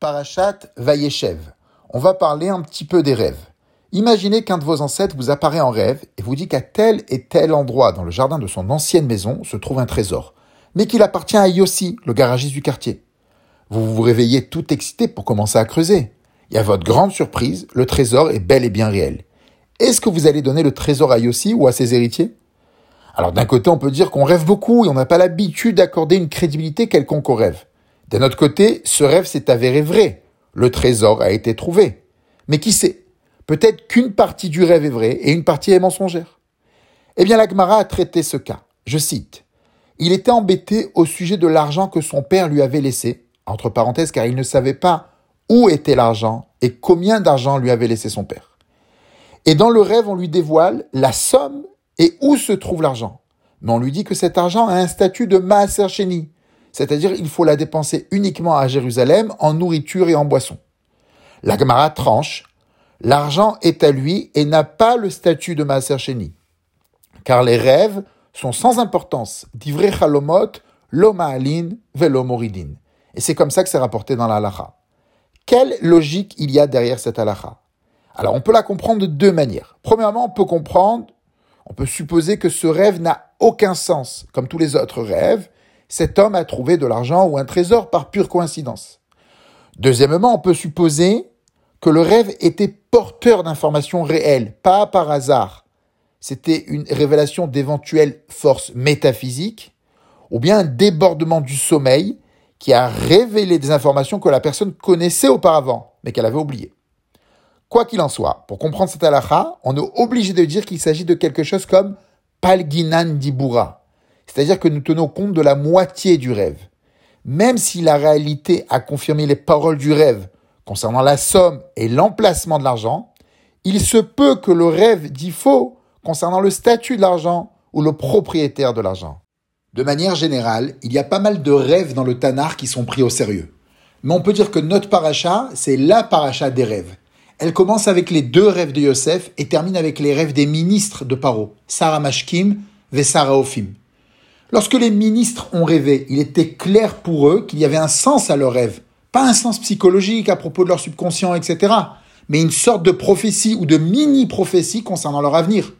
Parashat Vayeshev. On va parler un petit peu des rêves. Imaginez qu'un de vos ancêtres vous apparaît en rêve et vous dit qu'à tel et tel endroit dans le jardin de son ancienne maison se trouve un trésor, mais qu'il appartient à Yossi, le garagiste du quartier. Vous vous réveillez tout excité pour commencer à creuser. Et à votre grande surprise, le trésor est bel et bien réel. Est-ce que vous allez donner le trésor à Yossi ou à ses héritiers? Alors d'un côté, on peut dire qu'on rêve beaucoup et on n'a pas l'habitude d'accorder une crédibilité quelconque au rêve. D'un autre côté, ce rêve s'est avéré vrai. Le trésor a été trouvé. Mais qui sait? Peut-être qu'une partie du rêve est vraie et une partie est mensongère. Eh bien, l'Agmara a traité ce cas. Je cite. Il était embêté au sujet de l'argent que son père lui avait laissé, entre parenthèses, car il ne savait pas où était l'argent et combien d'argent lui avait laissé son père. Et dans le rêve, on lui dévoile la somme et où se trouve l'argent. Mais on lui dit que cet argent a un statut de Maaser Sheni, c'est-à-dire il faut la dépenser uniquement à Jérusalem en nourriture et en boisson. La Gemara tranche, l'argent est à lui et n'a pas le statut de Maaser Sheni, car les rêves sont sans importance, chalomot, loma'alin. Et c'est comme ça que c'est rapporté dans la. Quelle logique il y a derrière cette halacha? Alors on peut la comprendre de deux manières. Premièrement, on peut comprendre, on peut supposer que ce rêve n'a aucun sens, comme tous les autres rêves, cet homme a trouvé de l'argent ou un trésor par pure coïncidence. Deuxièmement, on peut supposer que le rêve était porteur d'informations réelles, pas par hasard. C'était une révélation d'éventuelles forces métaphysiques, ou bien un débordement du sommeil qui a révélé des informations que la personne connaissait auparavant, mais qu'elle avait oubliées. Quoi qu'il en soit, pour comprendre cette halakha, on est obligé de dire qu'il s'agit de quelque chose comme Palginan Dibura, c'est-à-dire que nous tenons compte de la moitié du rêve. Même si la réalité a confirmé les paroles du rêve concernant la somme et l'emplacement de l'argent, il se peut que le rêve dit faux concernant le statut de l'argent ou le propriétaire de l'argent. De manière générale, il y a pas mal de rêves dans le Tanar qui sont pris au sérieux. Mais on peut dire que notre paracha, c'est la paracha des rêves. Elle commence avec les deux rêves de Yosef et termine avec les rêves des ministres de Paro, Sarah Mashkim et Sarah Ophim. Lorsque les ministres ont rêvé, il était clair pour eux qu'il y avait un sens à leur rêve. Pas un sens psychologique à propos de leur subconscient, etc. Mais une sorte de prophétie ou de mini-prophétie concernant leur avenir.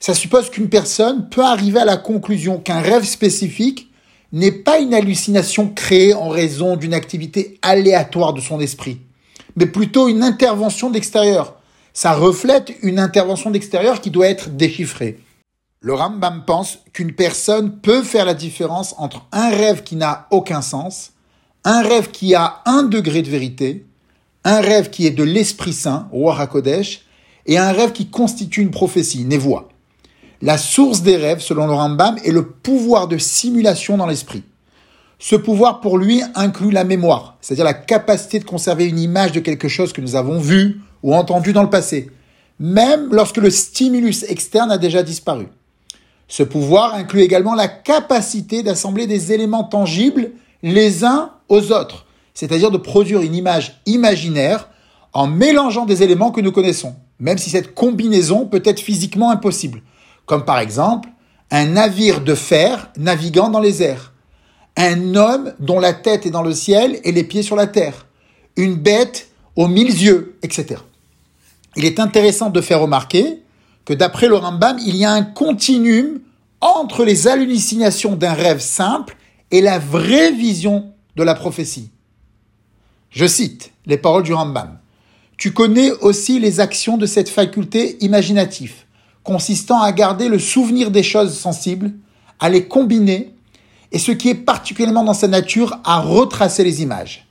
Ça suppose qu'une personne peut arriver à la conclusion qu'un rêve spécifique n'est pas une hallucination créée en raison d'une activité aléatoire de son esprit, mais plutôt une intervention d'extérieur. Ça reflète une intervention d'extérieur qui doit être déchiffrée. Le Rambam pense qu'une personne peut faire la différence entre un rêve qui n'a aucun sens, un rêve qui a un degré de vérité, un rêve qui est de l'Esprit Saint, Roi HaKodesh, et un rêve qui constitue une prophétie, névoie. La source des rêves, selon le Rambam, est le pouvoir de simulation dans l'esprit. Ce pouvoir, pour lui, inclut la mémoire, c'est-à-dire la capacité de conserver une image de quelque chose que nous avons vu ou entendu dans le passé, même lorsque le stimulus externe a déjà disparu. Ce pouvoir inclut également la capacité d'assembler des éléments tangibles les uns aux autres, c'est-à-dire de produire une image imaginaire en mélangeant des éléments que nous connaissons, même si cette combinaison peut être physiquement impossible, comme par exemple un navire de fer naviguant dans les airs, un homme dont la tête est dans le ciel et les pieds sur la terre, une bête aux mille yeux, etc. Il est intéressant de faire remarquer que d'après le Rambam, il y a un continuum entre les hallucinations d'un rêve simple et la vraie vision de la prophétie. Je cite les paroles du Rambam. Tu connais aussi les actions de cette faculté imaginative, consistant à garder le souvenir des choses sensibles, à les combiner, et ce qui est particulièrement dans sa nature, à retracer les images.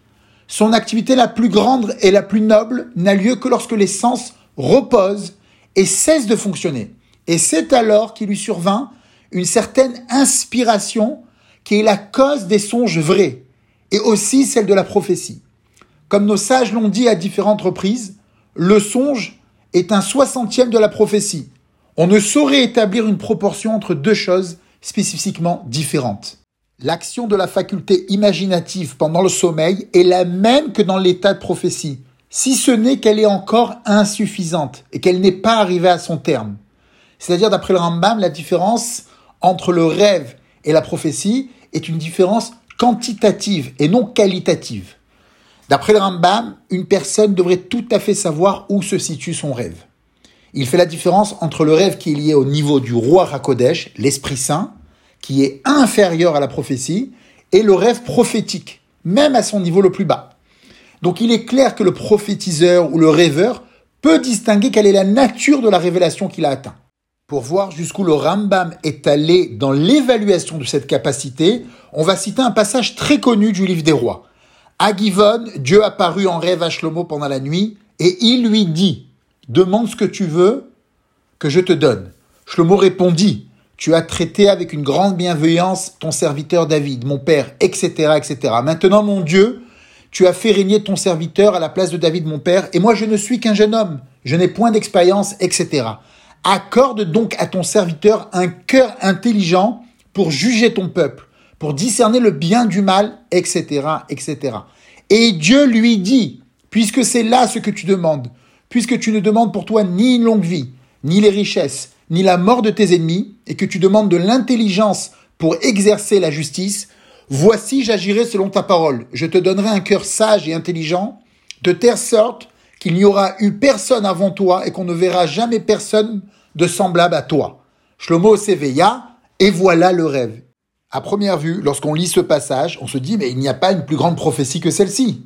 Son activité la plus grande et la plus noble n'a lieu que lorsque les sens reposent et cesse de fonctionner. Et c'est alors qu'il lui survint une certaine inspiration qui est la cause des songes vrais et aussi celle de la prophétie. Comme nos sages l'ont dit à différentes reprises, le songe est un soixantième de la prophétie. On ne saurait établir une proportion entre deux choses spécifiquement différentes. L'action de la faculté imaginative pendant le sommeil est la même que dans l'état de prophétie si ce n'est qu'elle est encore insuffisante et qu'elle n'est pas arrivée à son terme. C'est-à-dire, d'après le Rambam, la différence entre le rêve et la prophétie est une différence quantitative et non qualitative. D'après le Rambam, une personne devrait tout à fait savoir où se situe son rêve. Il fait la différence entre le rêve qui est lié au niveau du roi Rakodesh, l'Esprit Saint, qui est inférieur à la prophétie, et le rêve prophétique, même à son niveau le plus bas. Donc il est clair que le prophétiseur ou le rêveur peut distinguer quelle est la nature de la révélation qu'il a atteint. Pour voir jusqu'où le Rambam est allé dans l'évaluation de cette capacité, on va citer un passage très connu du livre des rois. À Givon, Dieu apparut en rêve à Shlomo pendant la nuit et il lui dit Demande ce que tu veux, que je te donne. Shlomo répondit Tu as traité avec une grande bienveillance ton serviteur David, mon père, etc., etc. Maintenant, mon Dieu, tu as fait régner ton serviteur à la place de David mon père, et moi je ne suis qu'un jeune homme, je n'ai point d'expérience, etc. Accorde donc à ton serviteur un cœur intelligent pour juger ton peuple, pour discerner le bien du mal, etc., etc. Et Dieu lui dit, puisque c'est là ce que tu demandes, puisque tu ne demandes pour toi ni une longue vie, ni les richesses, ni la mort de tes ennemis, et que tu demandes de l'intelligence pour exercer la justice, Voici, j'agirai selon ta parole. Je te donnerai un cœur sage et intelligent, de telle sorte qu'il n'y aura eu personne avant toi et qu'on ne verra jamais personne de semblable à toi. Shlomo s'éveilla et voilà le rêve. À première vue, lorsqu'on lit ce passage, on se dit mais il n'y a pas une plus grande prophétie que celle-ci.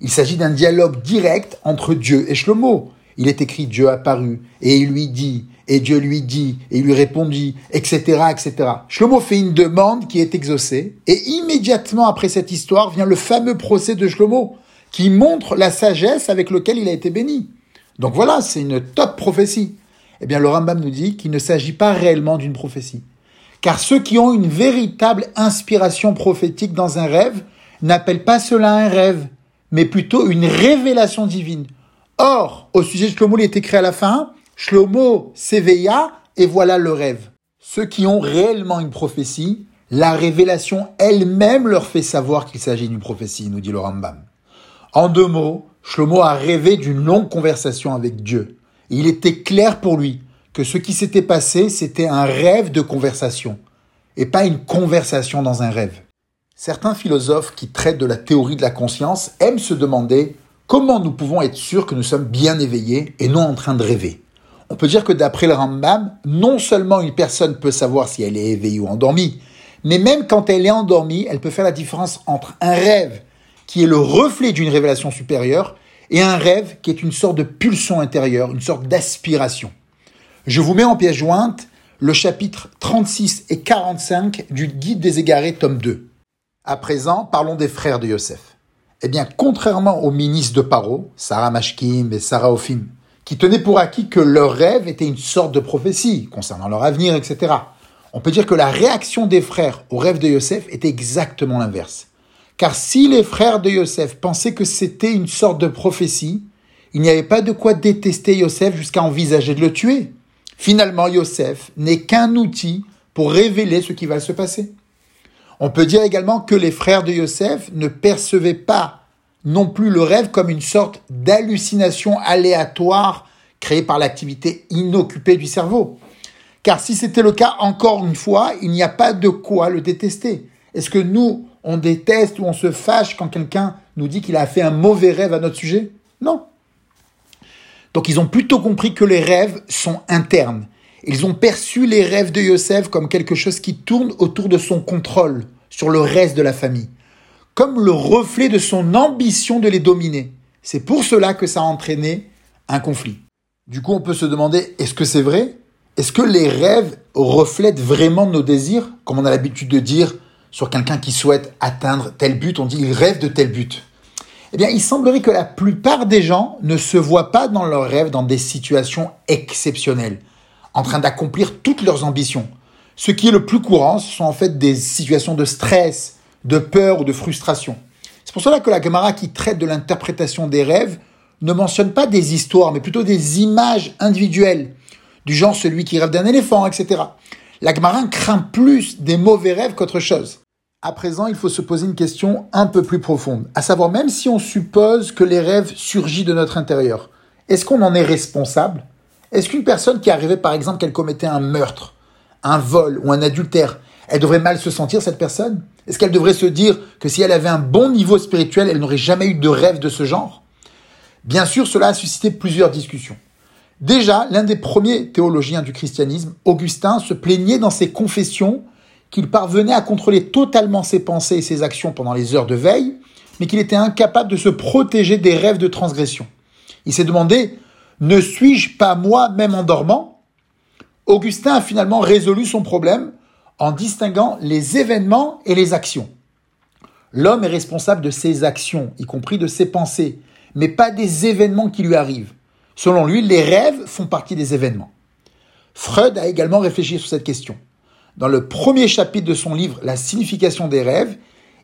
Il s'agit d'un dialogue direct entre Dieu et Shlomo. Il est écrit Dieu apparut et il lui dit et Dieu lui dit, et il lui répondit, etc., etc. Shlomo fait une demande qui est exaucée, et immédiatement après cette histoire vient le fameux procès de Shlomo, qui montre la sagesse avec laquelle il a été béni. Donc voilà, c'est une top prophétie. Eh bien, le Rambam nous dit qu'il ne s'agit pas réellement d'une prophétie. Car ceux qui ont une véritable inspiration prophétique dans un rêve n'appellent pas cela un rêve, mais plutôt une révélation divine. Or, au sujet de Shlomo, il est écrit à la fin, Shlomo s'éveilla et voilà le rêve. Ceux qui ont réellement une prophétie, la révélation elle-même leur fait savoir qu'il s'agit d'une prophétie, nous dit le Rambam. En deux mots, Shlomo a rêvé d'une longue conversation avec Dieu. il était clair pour lui que ce qui s'était passé, c'était un rêve de conversation, et pas une conversation dans un rêve. Certains philosophes qui traitent de la théorie de la conscience aiment se demander comment nous pouvons être sûrs que nous sommes bien éveillés et non en train de rêver. On peut dire que d'après le Rambam, non seulement une personne peut savoir si elle est éveillée ou endormie, mais même quand elle est endormie, elle peut faire la différence entre un rêve qui est le reflet d'une révélation supérieure et un rêve qui est une sorte de pulsion intérieure, une sorte d'aspiration. Je vous mets en pièce jointe le chapitre 36 et 45 du Guide des égarés, tome 2. À présent, parlons des frères de Yosef. Eh bien, contrairement aux ministres de Paro, Sarah Mashkim et Sarah Ophim, qui tenaient pour acquis que leur rêve était une sorte de prophétie concernant leur avenir, etc. On peut dire que la réaction des frères au rêve de Yosef était exactement l'inverse. Car si les frères de Yosef pensaient que c'était une sorte de prophétie, il n'y avait pas de quoi détester Yosef jusqu'à envisager de le tuer. Finalement, Yosef n'est qu'un outil pour révéler ce qui va se passer. On peut dire également que les frères de Yosef ne percevaient pas non plus le rêve comme une sorte d'hallucination aléatoire créée par l'activité inoccupée du cerveau. Car si c'était le cas, encore une fois, il n'y a pas de quoi le détester. Est-ce que nous, on déteste ou on se fâche quand quelqu'un nous dit qu'il a fait un mauvais rêve à notre sujet? Non. Donc ils ont plutôt compris que les rêves sont internes. Ils ont perçu les rêves de Yosef comme quelque chose qui tourne autour de son contrôle sur le reste de la famille comme le reflet de son ambition de les dominer. C'est pour cela que ça a entraîné un conflit. Du coup, on peut se demander, est-ce que c'est vrai? Est-ce que les rêves reflètent vraiment nos désirs? Comme on a l'habitude de dire sur quelqu'un qui souhaite atteindre tel but, on dit il rêve de tel but. Eh bien, il semblerait que la plupart des gens ne se voient pas dans leurs rêves dans des situations exceptionnelles, en train d'accomplir toutes leurs ambitions. Ce qui est le plus courant, ce sont en fait des situations de stress, de peur ou de frustration. C'est pour cela que la Gemara qui traite de l'interprétation des rêves ne mentionne pas des histoires, mais plutôt des images individuelles, du genre celui qui rêve d'un éléphant, etc. La Gemara craint plus des mauvais rêves qu'autre chose. À présent, il faut se poser une question un peu plus profonde, à savoir même si on suppose que les rêves surgissent de notre intérieur, est-ce qu'on en est responsable? Est-ce qu'une personne qui arrivait par exemple qu'elle commettait un meurtre, un vol ou un adultère, Elle devrait mal se sentir, cette personne? Est-ce qu'elle devrait se dire que si elle avait un bon niveau spirituel, elle n'aurait jamais eu de rêve de ce genre? Bien sûr, cela a suscité plusieurs discussions. Déjà, l'un des premiers théologiens du christianisme, Augustin, se plaignait dans ses confessions qu'il parvenait à contrôler totalement ses pensées et ses actions pendant les heures de veille, mais qu'il était incapable de se protéger des rêves de transgression. Il s'est demandé, ne suis-je pas moi même en dormant? Augustin a finalement résolu son problème en distinguant les événements et les actions. L'homme est responsable de ses actions, y compris de ses pensées, mais pas des événements qui lui arrivent. Selon lui, les rêves font partie des événements. Freud a également réfléchi sur cette question. Dans le premier chapitre de son livre La signification des rêves,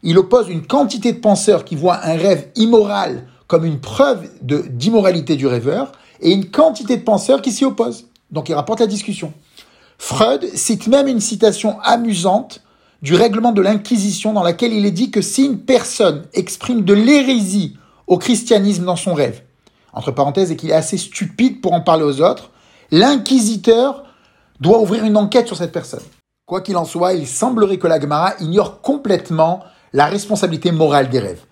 il oppose une quantité de penseurs qui voient un rêve immoral comme une preuve d'immoralité du rêveur et une quantité de penseurs qui s'y opposent. Donc il rapporte la discussion. Freud cite même une citation amusante du règlement de l'Inquisition dans laquelle il est dit que si une personne exprime de l'hérésie au christianisme dans son rêve, entre parenthèses, et qu'il est assez stupide pour en parler aux autres, l'inquisiteur doit ouvrir une enquête sur cette personne. Quoi qu'il en soit, il semblerait que l'Agmara ignore complètement la responsabilité morale des rêves.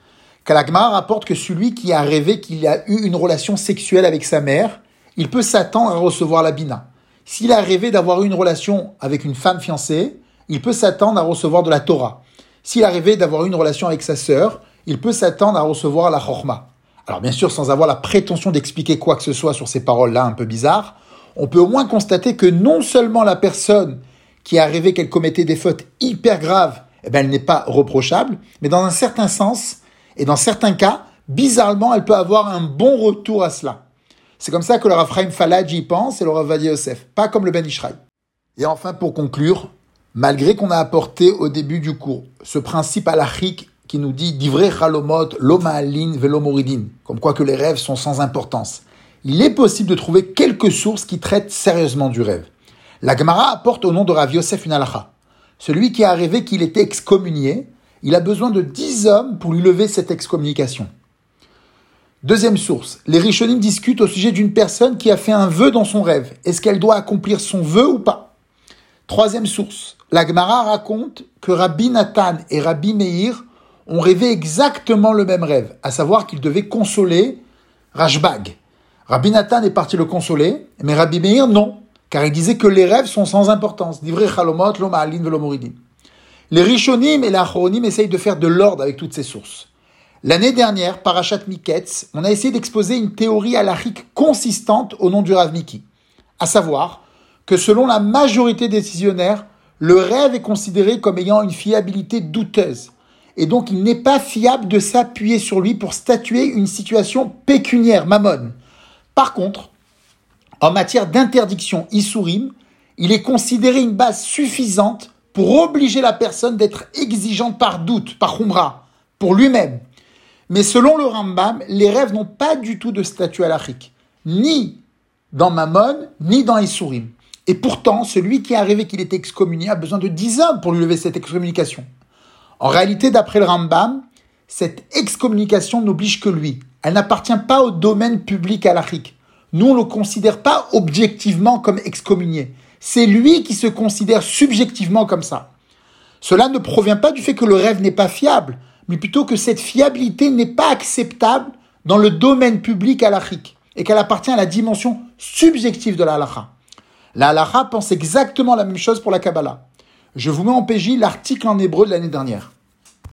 L'Agmara rapporte que celui qui a rêvé qu'il a eu une relation sexuelle avec sa mère, il peut s'attendre à recevoir la bina. S'il a rêvé d'avoir une relation avec une femme fiancée, il peut s'attendre à recevoir de la Torah. S'il a rêvé d'avoir une relation avec sa sœur, il peut s'attendre à recevoir la chorma. Alors bien sûr, sans avoir la prétention d'expliquer quoi que ce soit sur ces paroles-là un peu bizarres, on peut au moins constater que non seulement la personne qui a rêvé qu'elle commettait des fautes hyper graves, eh ben, elle n'est pas reprochable, mais dans un certain sens, et dans certains cas, bizarrement, elle peut avoir un bon retour à cela. C'est comme ça que le Raphaïm Falaj y pense et le Rav Yosef, pas comme le Ben Ishraï. Et enfin, pour conclure, malgré qu'on a apporté au début du cours ce principe halachique qui nous dit d'ivrer chalomot, loma'alin, velomoridin, comme quoi que les rêves sont sans importance, il est possible de trouver quelques sources qui traitent sérieusement du rêve. La Gemara apporte au nom de Rav Yosef une halacha. Celui qui a rêvé qu'il était excommunié, il a besoin de dix hommes pour lui lever cette excommunication. Deuxième source, les Rishonim discutent au sujet d'une personne qui a fait un vœu dans son rêve. Est-ce qu'elle doit accomplir son vœu ou pas? Troisième source, la Gemara raconte que Rabbi Nathan et Rabbi Meir ont rêvé exactement le même rêve, à savoir qu'ils devaient consoler Rashbag. Rabbi Nathan est parti le consoler, mais Rabbi Meir non car il disait que les rêves sont sans importance. Les Rishonim et les Achronim essayent de faire de l'ordre avec toutes ces sources. L'année dernière, Parashat Miketz, on a essayé d'exposer une théorie halachique consistante au nom du Rav Miki, à savoir que selon la majorité décisionnaire, le rêve est considéré comme ayant une fiabilité douteuse, et donc il n'est pas fiable de s'appuyer sur lui pour statuer une situation pécuniaire, mamone. Par contre, en matière d'interdiction Isurim, il est considéré une base suffisante pour obliger la personne d'être exigeante par doute, par humra, pour lui-même. Mais selon le Rambam, les rêves n'ont pas du tout de statut halachique, ni dans Mammon, ni dans Isurim. Et pourtant, celui qui a rêvé qu'il était excommunié a besoin de dix hommes pour lui lever cette excommunication. En réalité, d'après le Rambam, cette excommunication n'oblige que lui. Elle n'appartient pas au domaine public halachique. Nous, on ne le considère pas objectivement comme excommunié. C'est lui qui se considère subjectivement comme ça. Cela ne provient pas du fait que le rêve n'est pas fiable, mais plutôt que cette fiabilité n'est pas acceptable dans le domaine public halachique et qu'elle appartient à la dimension subjective de la halacha. La halacha pense exactement la même chose pour la Kabbalah. Je vous mets en PJ l'article en hébreu de l'année dernière.